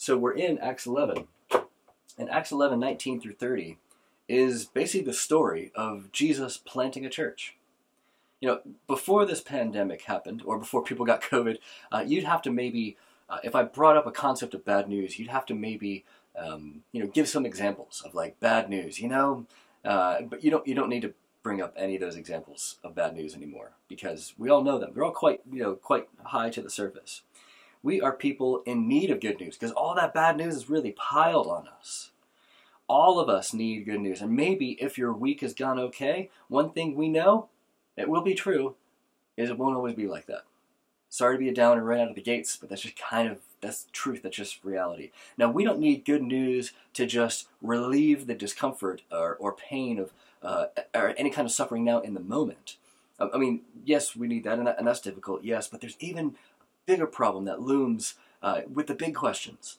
So we're in Acts 11. And Acts 11, 19 through 30 is basically the story of Jesus planting a church. You know, before this pandemic happened, or before people got COVID, uh, you'd have to maybe, uh, if I brought up a concept of bad news, you'd have to maybe, um, you know, give some examples of like bad news. You know, uh, but you don't you don't need to bring up any of those examples of bad news anymore because we all know them. They're all quite you know quite high to the surface. We are people in need of good news because all that bad news is really piled on us. All of us need good news, and maybe if your week has gone okay, one thing we know, it will be true, is it won't always be like that. Sorry to be a downer right out of the gates, but that's just kind of that's truth. That's just reality. Now we don't need good news to just relieve the discomfort or, or pain of uh, or any kind of suffering now in the moment. I mean, yes, we need that, and, that, and that's difficult. Yes, but there's even bigger problem that looms uh, with the big questions.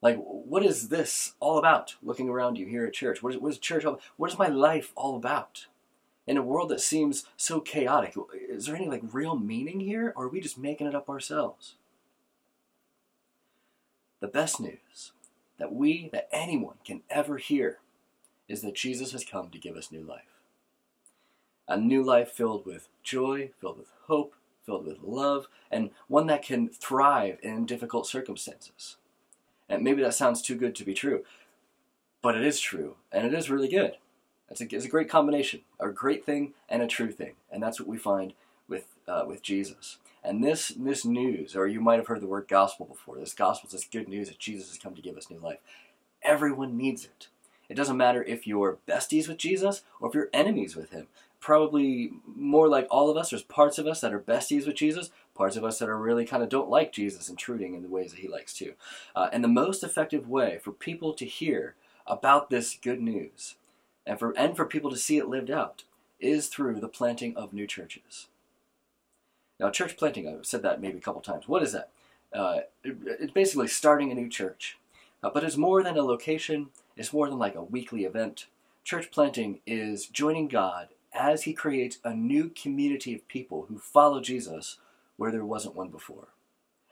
Like, what is this all about? Looking around you here at church, what is, what is church all? What is my life all about? In a world that seems so chaotic, is there any like real meaning here, or are we just making it up ourselves? The best news that we, that anyone can ever hear, is that Jesus has come to give us new life. A new life filled with joy, filled with hope, filled with love, and one that can thrive in difficult circumstances. And maybe that sounds too good to be true, but it is true, and it is really good. It's a, it's a great combination, a great thing and a true thing, and that's what we find with uh, with Jesus. And this this news, or you might have heard the word gospel before. This gospel is this good news that Jesus has come to give us new life. Everyone needs it. It doesn't matter if you're besties with Jesus or if you're enemies with him probably more like all of us. There's parts of us that are besties with Jesus, parts of us that are really kind of don't like Jesus intruding in the ways that he likes to. Uh, and the most effective way for people to hear about this good news and for, and for people to see it lived out is through the planting of new churches. Now, church planting, I've said that maybe a couple times. What is that? Uh, it, it's basically starting a new church. Uh, but it's more than a location, it's more than like a weekly event. Church planting is joining God as he creates a new community of people who follow Jesus where there wasn't one before.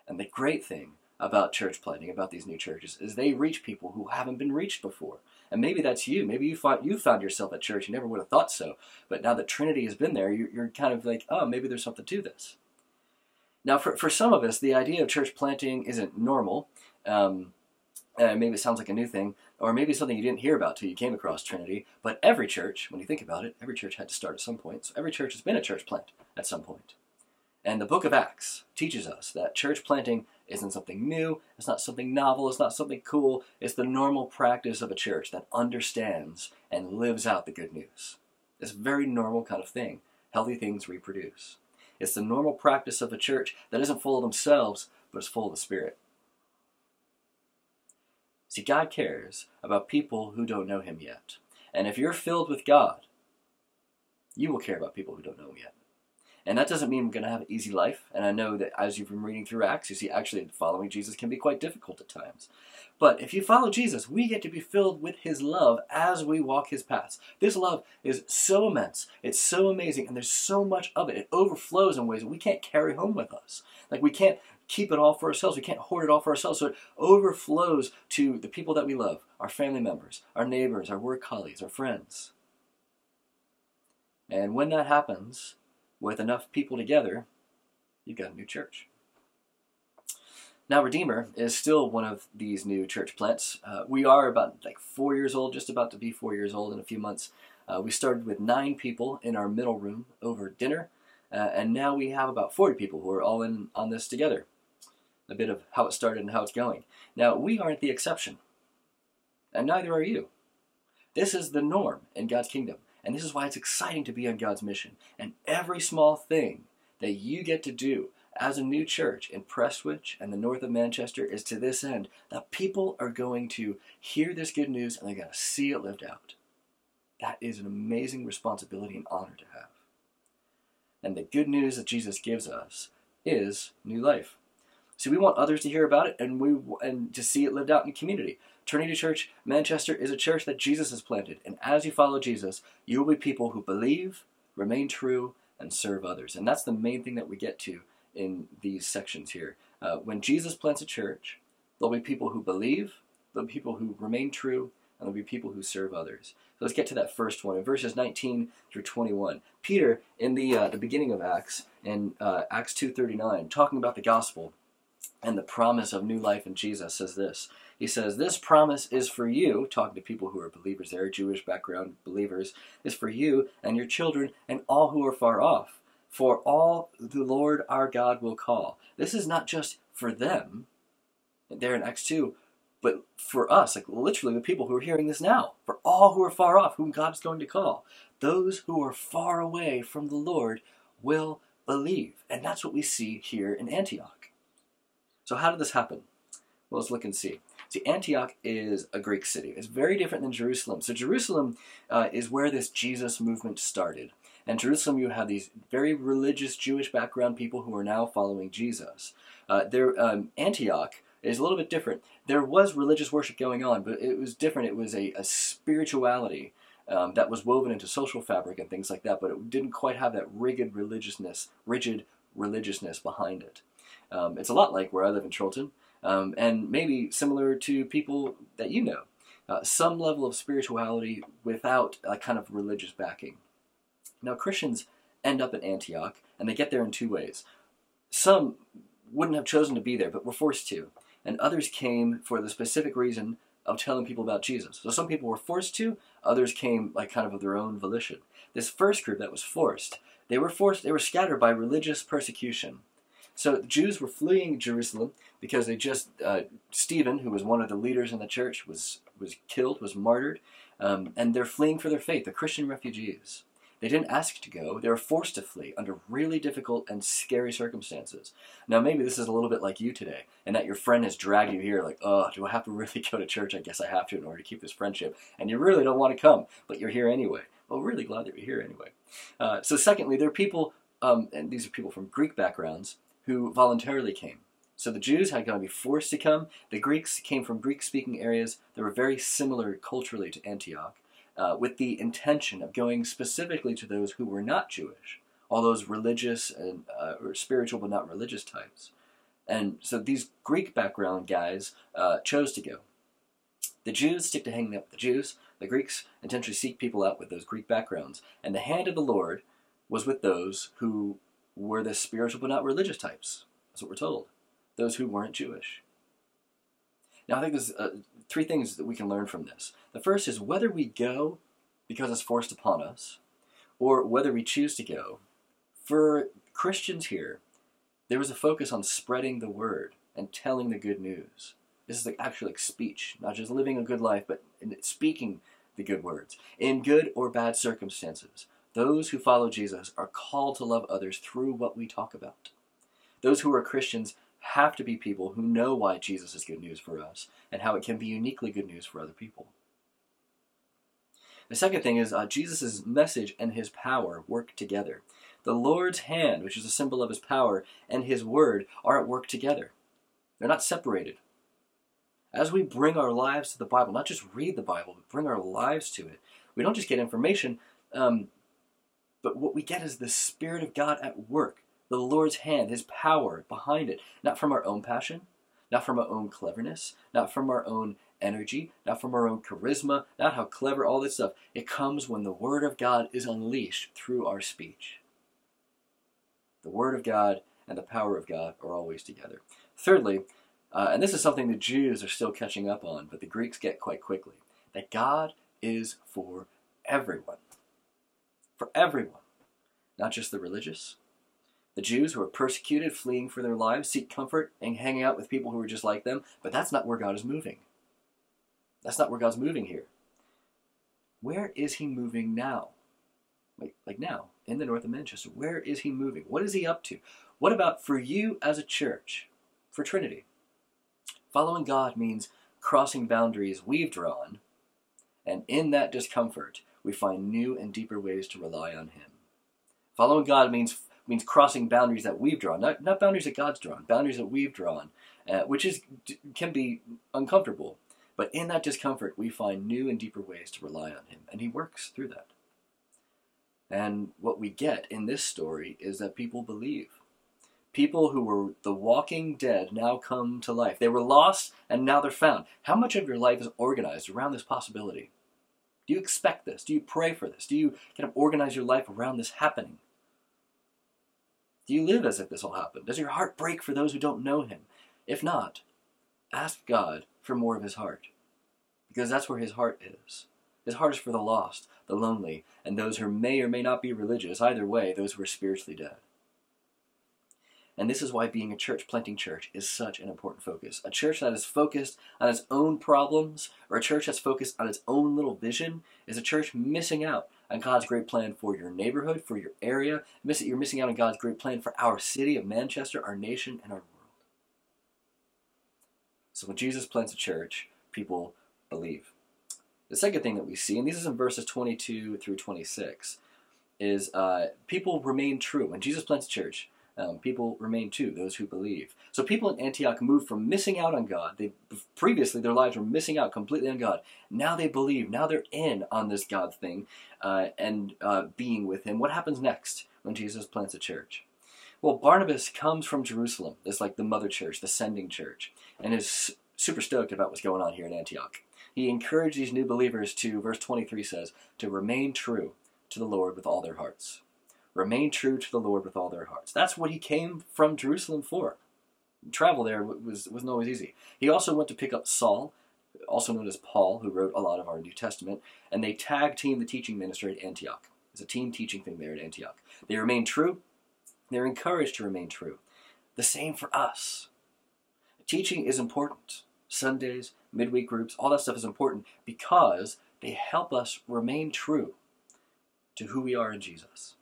And the great thing about church planting, about these new churches, is they reach people who haven't been reached before. And maybe that's you. Maybe you find you found yourself at church. You never would have thought so. But now that Trinity has been there, you're, you're kind of like, oh, maybe there's something to this. Now, for, for some of us, the idea of church planting isn't normal. Um, uh, maybe it sounds like a new thing, or maybe something you didn't hear about till you came across Trinity. But every church, when you think about it, every church had to start at some point. So every church has been a church plant at some point. And the book of Acts teaches us that church planting isn't something new, it's not something novel, it's not something cool, it's the normal practice of a church that understands and lives out the good news. It's a very normal kind of thing. Healthy things reproduce. It's the normal practice of a church that isn't full of themselves, but is full of the Spirit. See, God cares about people who don't know Him yet. And if you're filled with God, you will care about people who don't know Him yet. And that doesn't mean we're going to have an easy life. And I know that as you've been reading through Acts, you see actually following Jesus can be quite difficult at times. But if you follow Jesus, we get to be filled with His love as we walk His paths. This love is so immense, it's so amazing, and there's so much of it. It overflows in ways that we can't carry home with us. Like we can't keep it all for ourselves. We can't hoard it all for ourselves. So it overflows to the people that we love, our family members, our neighbors, our work colleagues, our friends. And when that happens, with enough people together, you've got a new church. Now, Redeemer is still one of these new church plants. Uh, we are about like four years old, just about to be four years old in a few months. Uh, we started with nine people in our middle room over dinner, uh, and now we have about 40 people who are all in on this together a bit of how it started and how it's going. Now, we aren't the exception, and neither are you. This is the norm in God's kingdom, and this is why it's exciting to be on God's mission. And every small thing that you get to do as a new church in Prestwich and the north of Manchester is to this end that people are going to hear this good news and they're going to see it lived out. That is an amazing responsibility and honor to have. And the good news that Jesus gives us is new life. So we want others to hear about it and we and to see it lived out in community. Trinity Church Manchester is a church that Jesus has planted, and as you follow Jesus, you will be people who believe, remain true, and serve others. And that's the main thing that we get to in these sections here. Uh, when Jesus plants a church, There'll be people who believe, there'll be people who remain true, and there'll be people who serve others. So let's get to that first one in verses 19 through 21. Peter, in the uh, the beginning of Acts, in uh, Acts 2:39, talking about the gospel and the promise of new life in Jesus, says this. He says, "This promise is for you." Talking to people who are believers, there, Jewish background believers, is for you and your children and all who are far off. For all the Lord our God will call. This is not just for them. There in Acts 2, but for us, like literally the people who are hearing this now, for all who are far off, whom God's going to call, those who are far away from the Lord will believe. And that's what we see here in Antioch. So, how did this happen? Well, let's look and see. See, Antioch is a Greek city. It's very different than Jerusalem. So, Jerusalem uh, is where this Jesus movement started. And Jerusalem, you have these very religious Jewish background people who are now following Jesus. Uh, um, Antioch is a little bit different. There was religious worship going on, but it was different. It was a, a spirituality um, that was woven into social fabric and things like that, but it didn't quite have that rigid religiousness, rigid religiousness behind it. Um, it's a lot like where I live in Chorlton, um, and maybe similar to people that you know. Uh, some level of spirituality without a kind of religious backing. Now, Christians end up at Antioch, and they get there in two ways. Some wouldn't have chosen to be there, but were forced to and others came for the specific reason of telling people about Jesus. So some people were forced to, others came like kind of of their own volition. This first group that was forced, they were forced, they were scattered by religious persecution. So Jews were fleeing Jerusalem because they just uh, Stephen, who was one of the leaders in the church, was was killed, was martyred, um, and they're fleeing for their faith. The Christian refugees. They didn't ask to go, they were forced to flee under really difficult and scary circumstances. Now, maybe this is a little bit like you today, and that your friend has dragged you here, like, oh, do I have to really go to church? I guess I have to in order to keep this friendship. And you really don't want to come, but you're here anyway. Well, really glad that you're here anyway. Uh, so, secondly, there are people, um, and these are people from Greek backgrounds, who voluntarily came. So the Jews had to be forced to come. The Greeks came from Greek speaking areas that were very similar culturally to Antioch uh, with the intention of going specifically to those who were not Jewish, all those religious and uh, or spiritual but not religious types. And so these Greek background guys uh, chose to go. The Jews stick to hanging out with the Jews. The Greeks intentionally seek people out with those Greek backgrounds. And the hand of the Lord was with those who were the spiritual but not religious types. That's what we're told. Those who weren't Jewish. Now, I think there's uh, three things that we can learn from this. The first is whether we go because it's forced upon us, or whether we choose to go. For Christians here, there was a focus on spreading the word and telling the good news. This is like actual like speech, not just living a good life, but speaking the good words in good or bad circumstances. Those who follow Jesus are called to love others through what we talk about. Those who are Christians have to be people who know why Jesus is good news for us and how it can be uniquely good news for other people. The second thing is uh, Jesus' message and his power work together. The Lord's hand, which is a symbol of his power, and his word are at work together. They're not separated. As we bring our lives to the Bible, not just read the Bible, but bring our lives to it, we don't just get information, um, but what we get is the Spirit of God at work the Lord's hand, His power behind it, not from our own passion, not from our own cleverness, not from our own energy, not from our own charisma, not how clever, all this stuff. It comes when the Word of God is unleashed through our speech. The Word of God and the power of God are always together. Thirdly, uh, and this is something the Jews are still catching up on, but the Greeks get quite quickly, that God is for everyone. For everyone. Not just the religious, the Jews who are persecuted, fleeing for their lives, seek comfort and hanging out with people who are just like them, but that's not where God is moving. That's not where God's moving here. Where is He moving now? Like, like now, in the north of Manchester, where is He moving? What is He up to? What about for you as a church, for Trinity? Following God means crossing boundaries we've drawn, and in that discomfort, we find new and deeper ways to rely on Him. Following God means means crossing boundaries that we've drawn, not, not boundaries that God's drawn, boundaries that we've drawn, uh, which is can be uncomfortable. But in that discomfort, we find new and deeper ways to rely on Him, and He works through that. And what we get in this story is that people believe. People who were the walking dead now come to life. They were lost and now they're found. How much of your life is organized around this possibility? Do you expect this? Do you pray for this? Do you kind of organize your life around this happening? Do you live as if this will happen? Does your heart break for those who don't know Him? If not, ask God for more of His heart, because that's where His heart is. His heart is for the lost, the lonely, and those who may or may not be religious, either way, those who are spiritually dead. And this is why being a church, planting church, is such an important focus. A church that is focused on its own problems, or a church that's focused on its own little vision, is a church missing out on God's great plan for your neighborhood, for your area. You're missing out on God's great plan for our city of Manchester, our nation, and our world. So when Jesus plants a church, people believe. The second thing that we see, and this is in verses 22 through 26, is uh, people remain true. When Jesus plants a church, um, people remain too, those who believe. So people in Antioch moved from missing out on God. They previously their lives were missing out completely on God. Now they believe. Now they're in on this God thing uh, and uh, being with Him. What happens next when Jesus plants a church? Well, Barnabas comes from Jerusalem. It's like the mother church, the sending church, and is super stoked about what's going on here in Antioch. He encouraged these new believers to, verse 23 says, to remain true to the Lord with all their hearts remain true to the Lord with all their hearts. That's what he came from Jerusalem for. Travel there was wasn't always easy. He also went to pick up Saul, also known as Paul, who wrote a lot of our New Testament, and they tag team the teaching ministry at Antioch. It's a team teaching thing there at Antioch. They remain true. They're encouraged to remain true. The same for us. Teaching is important. Sundays, midweek groups, all that stuff is important because they help us remain true to who we are in Jesus.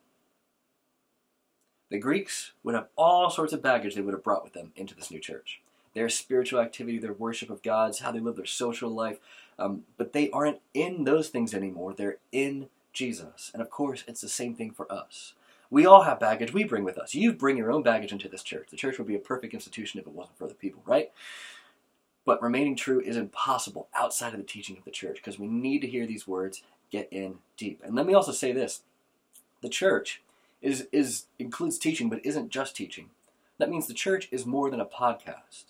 The Greeks would have all sorts of baggage they would have brought with them into this new church. Their spiritual activity, their worship of gods, how they live their social life, um, but they aren't in those things anymore. They're in Jesus. And of course, it's the same thing for us. We all have baggage we bring with us. You bring your own baggage into this church. The church would be a perfect institution if it wasn't for the people, right? But remaining true is impossible outside of the teaching of the church because we need to hear these words get in deep. And let me also say this the church is, is includes teaching, but isn't just teaching. That means the church is more than a podcast.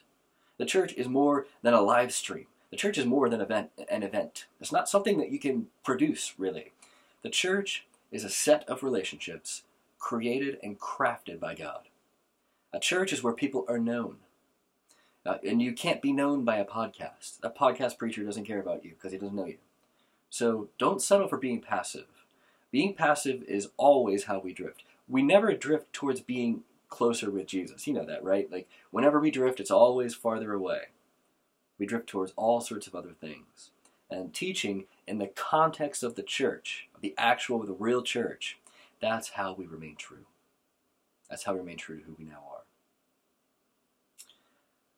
The church is more than a live stream. The church is more than event, an event. It's not something that you can produce, really. The church is a set of relationships created and crafted by God. A church is where people are known. Uh, and you can't be known by a podcast. A podcast preacher doesn't care about you because he doesn't know you. So don't settle for being passive. Being passive is always how we drift. We never drift towards being closer with Jesus. You know that, right? Like, whenever we drift, it's always farther away. We drift towards all sorts of other things. And teaching in the context of the church, of the actual, the real church, that's how we remain true. That's how we remain true to who we now are.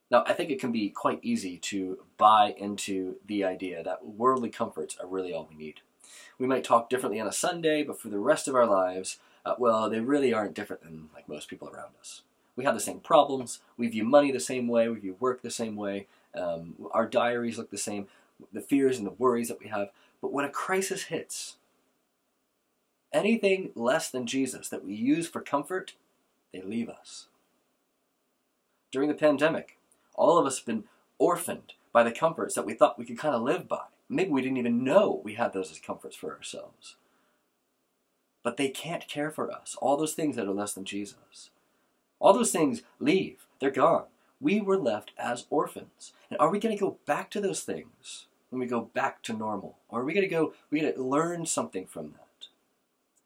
Now, I think it can be quite easy to buy into the idea that worldly comforts are really all we need. We might talk differently on a Sunday, but for the rest of our lives, uh, well, they really aren't different than like most people around us. We have the same problems. We view money the same way. We view work the same way. Um, our diaries look the same. The fears and the worries that we have. But when a crisis hits, anything less than Jesus that we use for comfort, they leave us. During the pandemic, all of us have been orphaned by the comforts that we thought we could kind of live by. Maybe we didn't even know we had those as comforts for ourselves. But they can't care for us. All those things that are less than Jesus. All those things leave. They're gone. We were left as orphans. And are we going to go back to those things when we go back to normal? Or are we going to go, we going to learn something from that?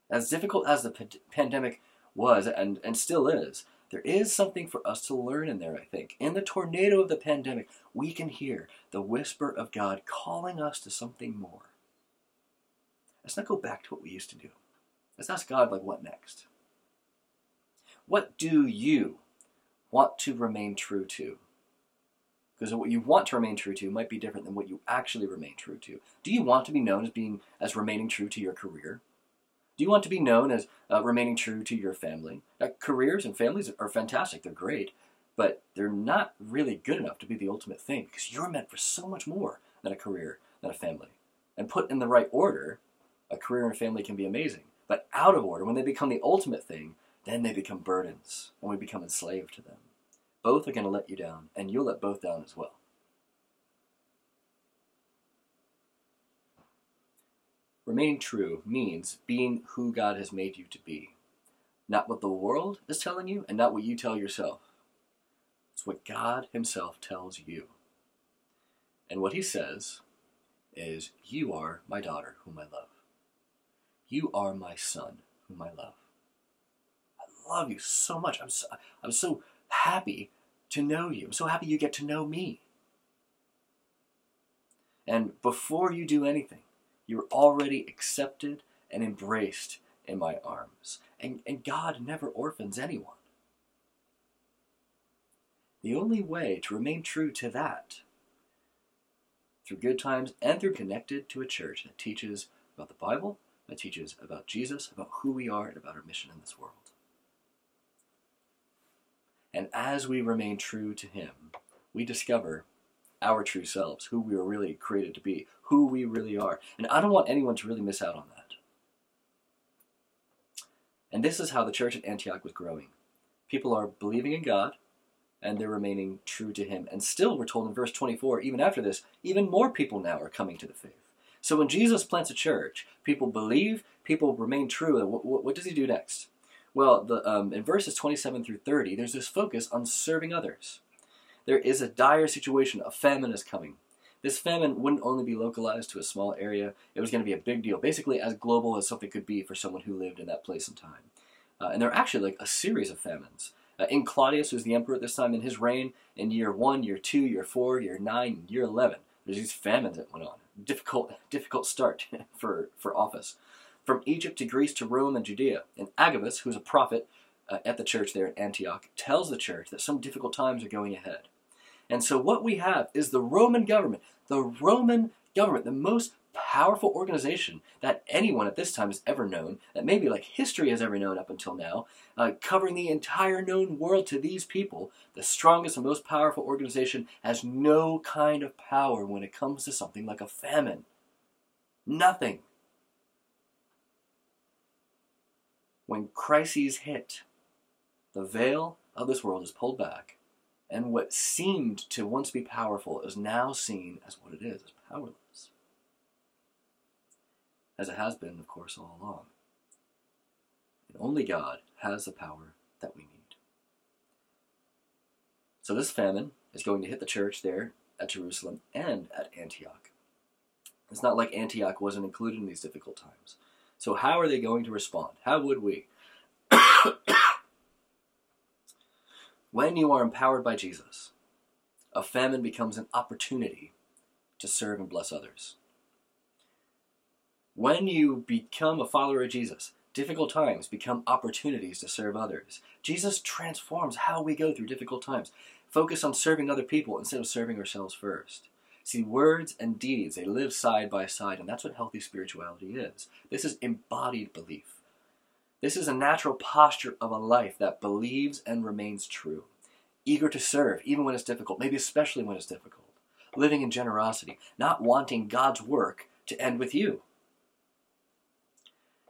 As difficult as the pandemic was and, and still is, there is something for us to learn in there, I think. In the tornado of the pandemic, we can hear the whisper of God calling us to something more. Let's not go back to what we used to do. Let's ask God, like, what next? What do you want to remain true to? Because what you want to remain true to might be different than what you actually remain true to. Do you want to be known as being as remaining true to your career? Do you want to be known as uh, remaining true to your family? Uh, careers and families are fantastic, they're great, but they're not really good enough to be the ultimate thing because you're meant for so much more than a career, than a family. And put in the right order, a career and family can be amazing. But out of order, when they become the ultimate thing, then they become burdens and we become enslaved to them. Both are going to let you down, and you'll let both down as well. Remaining true means being who God has made you to be, not what the world is telling you and not what you tell yourself. It's what God Himself tells you. And what He says is, You are my daughter, whom I love. You are my son, whom I love. I love you so much. I'm so, I'm so happy to know you. I'm so happy you get to know me. And before you do anything, you're already accepted and embraced in my arms. And, and God never orphans anyone. The only way to remain true to that, through good times and through connected to a church that teaches about the Bible, that teaches about Jesus, about who we are, and about our mission in this world. And as we remain true to Him, we discover our true selves, who we were really created to be, who we really are. And I don't want anyone to really miss out on that. And this is how the church at Antioch was growing. People are believing in God, and they're remaining true to Him. And still, we're told in verse 24, even after this, even more people now are coming to the faith. So when Jesus plants a church, people believe, people remain true. What, what, what does He do next? Well, the, um, in verses 27 through 30, there's this focus on serving others. There is a dire situation. A famine is coming. This famine wouldn't only be localized to a small area, it was going to be a big deal, basically as global as something could be for someone who lived in that place and time. Uh, and there are actually like a series of famines. Uh, in Claudius, who's the emperor at this time, in his reign, in year 1, year 2, year 4, year 9, year 11, there's these famines that went on. Difficult, difficult start for, for office. From Egypt to Greece to Rome and Judea. And Agabus, who's a prophet uh, at the church there at Antioch, tells the church that some difficult times are going ahead. And so what we have is the Roman government, the Roman government, the most powerful organization that anyone at this time has ever known, that maybe like history has ever known up until now, uh, covering the entire known world to these people, the strongest and most powerful organization has no kind of power when it comes to something like a famine. Nothing. When crises hit, the veil of this world is pulled back and what seemed to once be powerful is now seen as what it is, as powerless. As it has been, of course, all along. And only God has the power that we need. So this famine is going to hit the church there at Jerusalem and at Antioch. It's not like Antioch wasn't included in these difficult times. So how are they going to respond? How would we? When you are empowered by Jesus, a famine becomes an opportunity to serve and bless others. When you become a follower of Jesus, difficult times become opportunities to serve others. Jesus transforms how we go through difficult times. Focus on serving other people instead of serving ourselves first. See, words and deeds, they live side by side, and that's what healthy spirituality is. This is embodied belief. This is a natural posture of a life that believes and remains true, eager to serve, even when it's difficult, maybe especially when it's difficult, living in generosity, not wanting God's work to end with you.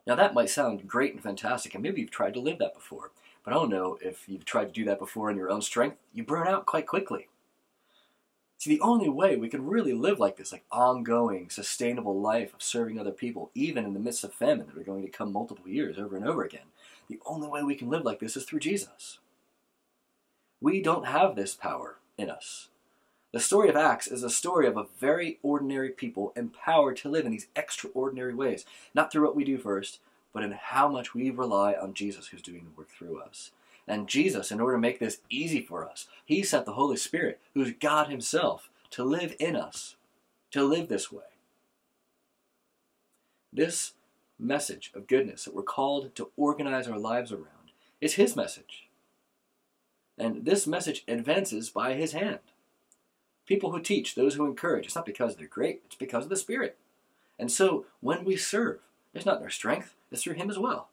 Now, that might sound great and fantastic, and maybe you've tried to live that before, but I don't know if you've tried to do that before in your own strength. You burn out quite quickly. See, the only way we can really live like this, like ongoing, sustainable life of serving other people, even in the midst of famine that are going to come multiple years over and over again, the only way we can live like this is through Jesus. We don't have this power in us. The story of Acts is a story of a very ordinary people empowered to live in these extraordinary ways, not through what we do first, but in how much we rely on Jesus who's doing the work through us. And Jesus, in order to make this easy for us, He sent the Holy Spirit, who's God Himself, to live in us, to live this way. This message of goodness that we're called to organize our lives around is His message. And this message advances by His hand. People who teach, those who encourage, it's not because they're great, it's because of the Spirit. And so when we serve, it's not their strength, it's through Him as well.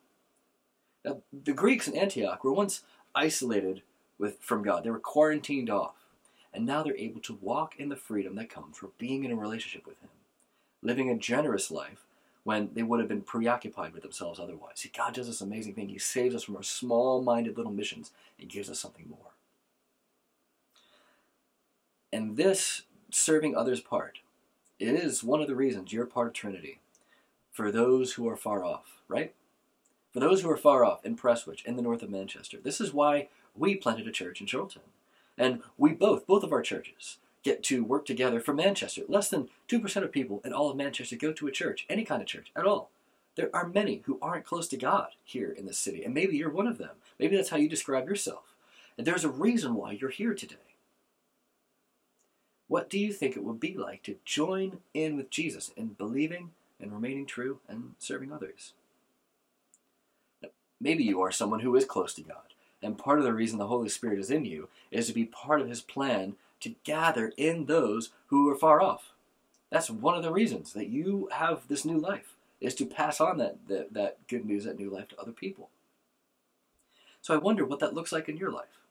Now, the Greeks in Antioch were once isolated with, from God. They were quarantined off. And now they're able to walk in the freedom that comes from being in a relationship with Him, living a generous life when they would have been preoccupied with themselves otherwise. See, God does this amazing thing. He saves us from our small minded little missions and gives us something more. And this serving others part is one of the reasons you're part of Trinity for those who are far off, right? For those who are far off in Prestwich, in the north of Manchester. This is why we planted a church in Chorlton. And we both, both of our churches, get to work together for Manchester. Less than 2% of people in all of Manchester go to a church, any kind of church at all. There are many who aren't close to God here in this city, and maybe you're one of them. Maybe that's how you describe yourself. And there's a reason why you're here today. What do you think it would be like to join in with Jesus in believing and remaining true and serving others? Maybe you are someone who is close to God, and part of the reason the Holy Spirit is in you is to be part of His plan to gather in those who are far off. That's one of the reasons that you have this new life, is to pass on that, that, that good news, that new life to other people. So I wonder what that looks like in your life.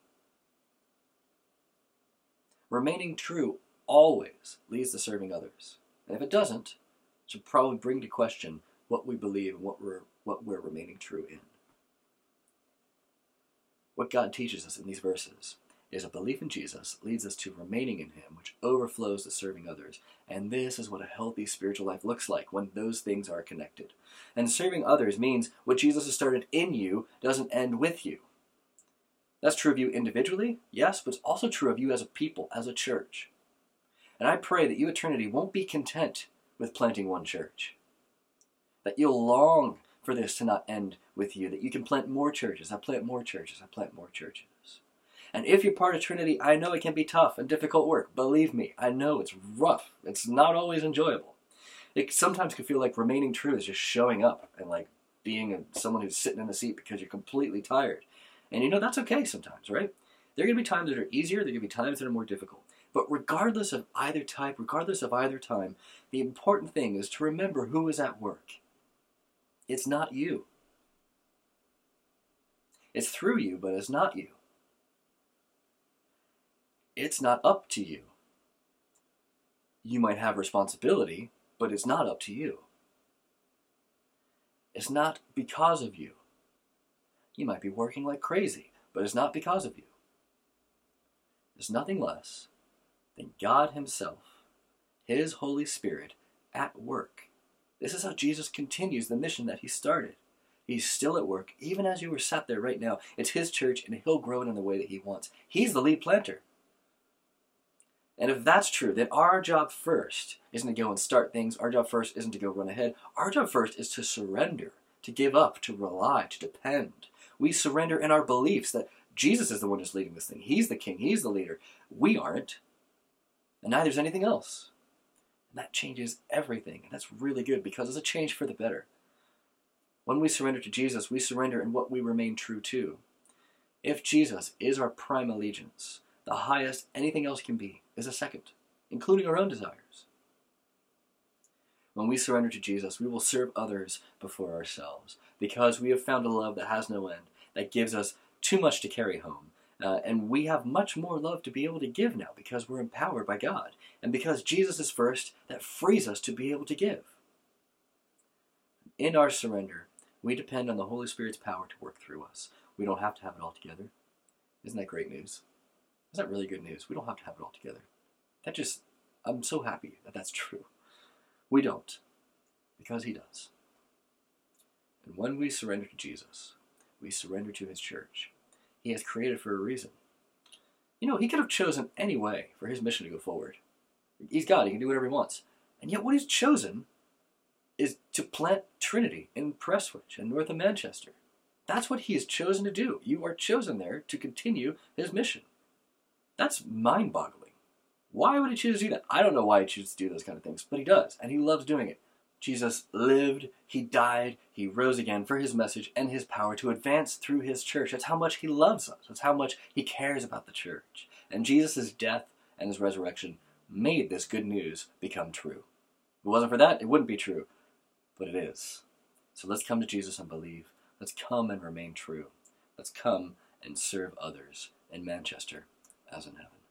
Remaining true always leads to serving others. And if it doesn't, it should probably bring to question what we believe and what we're, what we're remaining true in. What God teaches us in these verses is a belief in Jesus leads us to remaining in Him, which overflows to serving others. And this is what a healthy spiritual life looks like when those things are connected. And serving others means what Jesus has started in you doesn't end with you. That's true of you individually, yes, but it's also true of you as a people, as a church. And I pray that you at Trinity won't be content with planting one church, that you'll long for this to not end with you, that you can plant more churches. I plant more churches. I plant more churches. And if you're part of Trinity, I know it can be tough and difficult work. Believe me, I know it's rough. It's not always enjoyable. It sometimes can feel like remaining true is just showing up and like being a, someone who's sitting in the seat because you're completely tired. And you know, that's okay sometimes, right? There are going to be times that are easier, there are going to be times that are more difficult. But regardless of either type, regardless of either time, the important thing is to remember who is at work. It's not you. It's through you, but it's not you. It's not up to you. You might have responsibility, but it's not up to you. It's not because of you. You might be working like crazy, but it's not because of you. It's nothing less than God Himself, His Holy Spirit, at work. This is how Jesus continues the mission that He started. He's still at work, even as you were sat there right now. It's His church, and He'll grow it in the way that He wants. He's the lead planter. And if that's true, then our job first isn't to go and start things. Our job first isn't to go run ahead. Our job first is to surrender, to give up, to rely, to depend. We surrender in our beliefs that Jesus is the one who's leading this thing. He's the king, He's the leader. We aren't. And neither is anything else. And that changes everything. And that's really good because it's a change for the better. When we surrender to Jesus, we surrender in what we remain true to. If Jesus is our prime allegiance, the highest anything else can be is a second, including our own desires. When we surrender to Jesus, we will serve others before ourselves because we have found a love that has no end, that gives us too much to carry home. Uh, and we have much more love to be able to give now because we're empowered by God. And because Jesus is first, that frees us to be able to give. In our surrender, we depend on the Holy Spirit's power to work through us. We don't have to have it all together. Isn't that great news? Is that really good news? We don't have to have it all together. That just, I'm so happy that that's true. We don't, because He does. And when we surrender to Jesus, we surrender to His church. He has created for a reason. You know, He could have chosen any way for His mission to go forward. He's God, He can do whatever He wants. And yet, what He's chosen is to plant Trinity in Prestwich and north of Manchester. That's what He has chosen to do. You are chosen there to continue His mission. That's mind boggling. Why would he choose to do that? I don't know why he chooses to do those kind of things, but he does, and he loves doing it. Jesus lived, he died, he rose again for his message and his power to advance through his church. That's how much he loves us. That's how much he cares about the church. And Jesus' death and his resurrection made this good news become true. If it wasn't for that, it wouldn't be true, but it is. So let's come to Jesus and believe. Let's come and remain true. Let's come and serve others in Manchester as in heaven.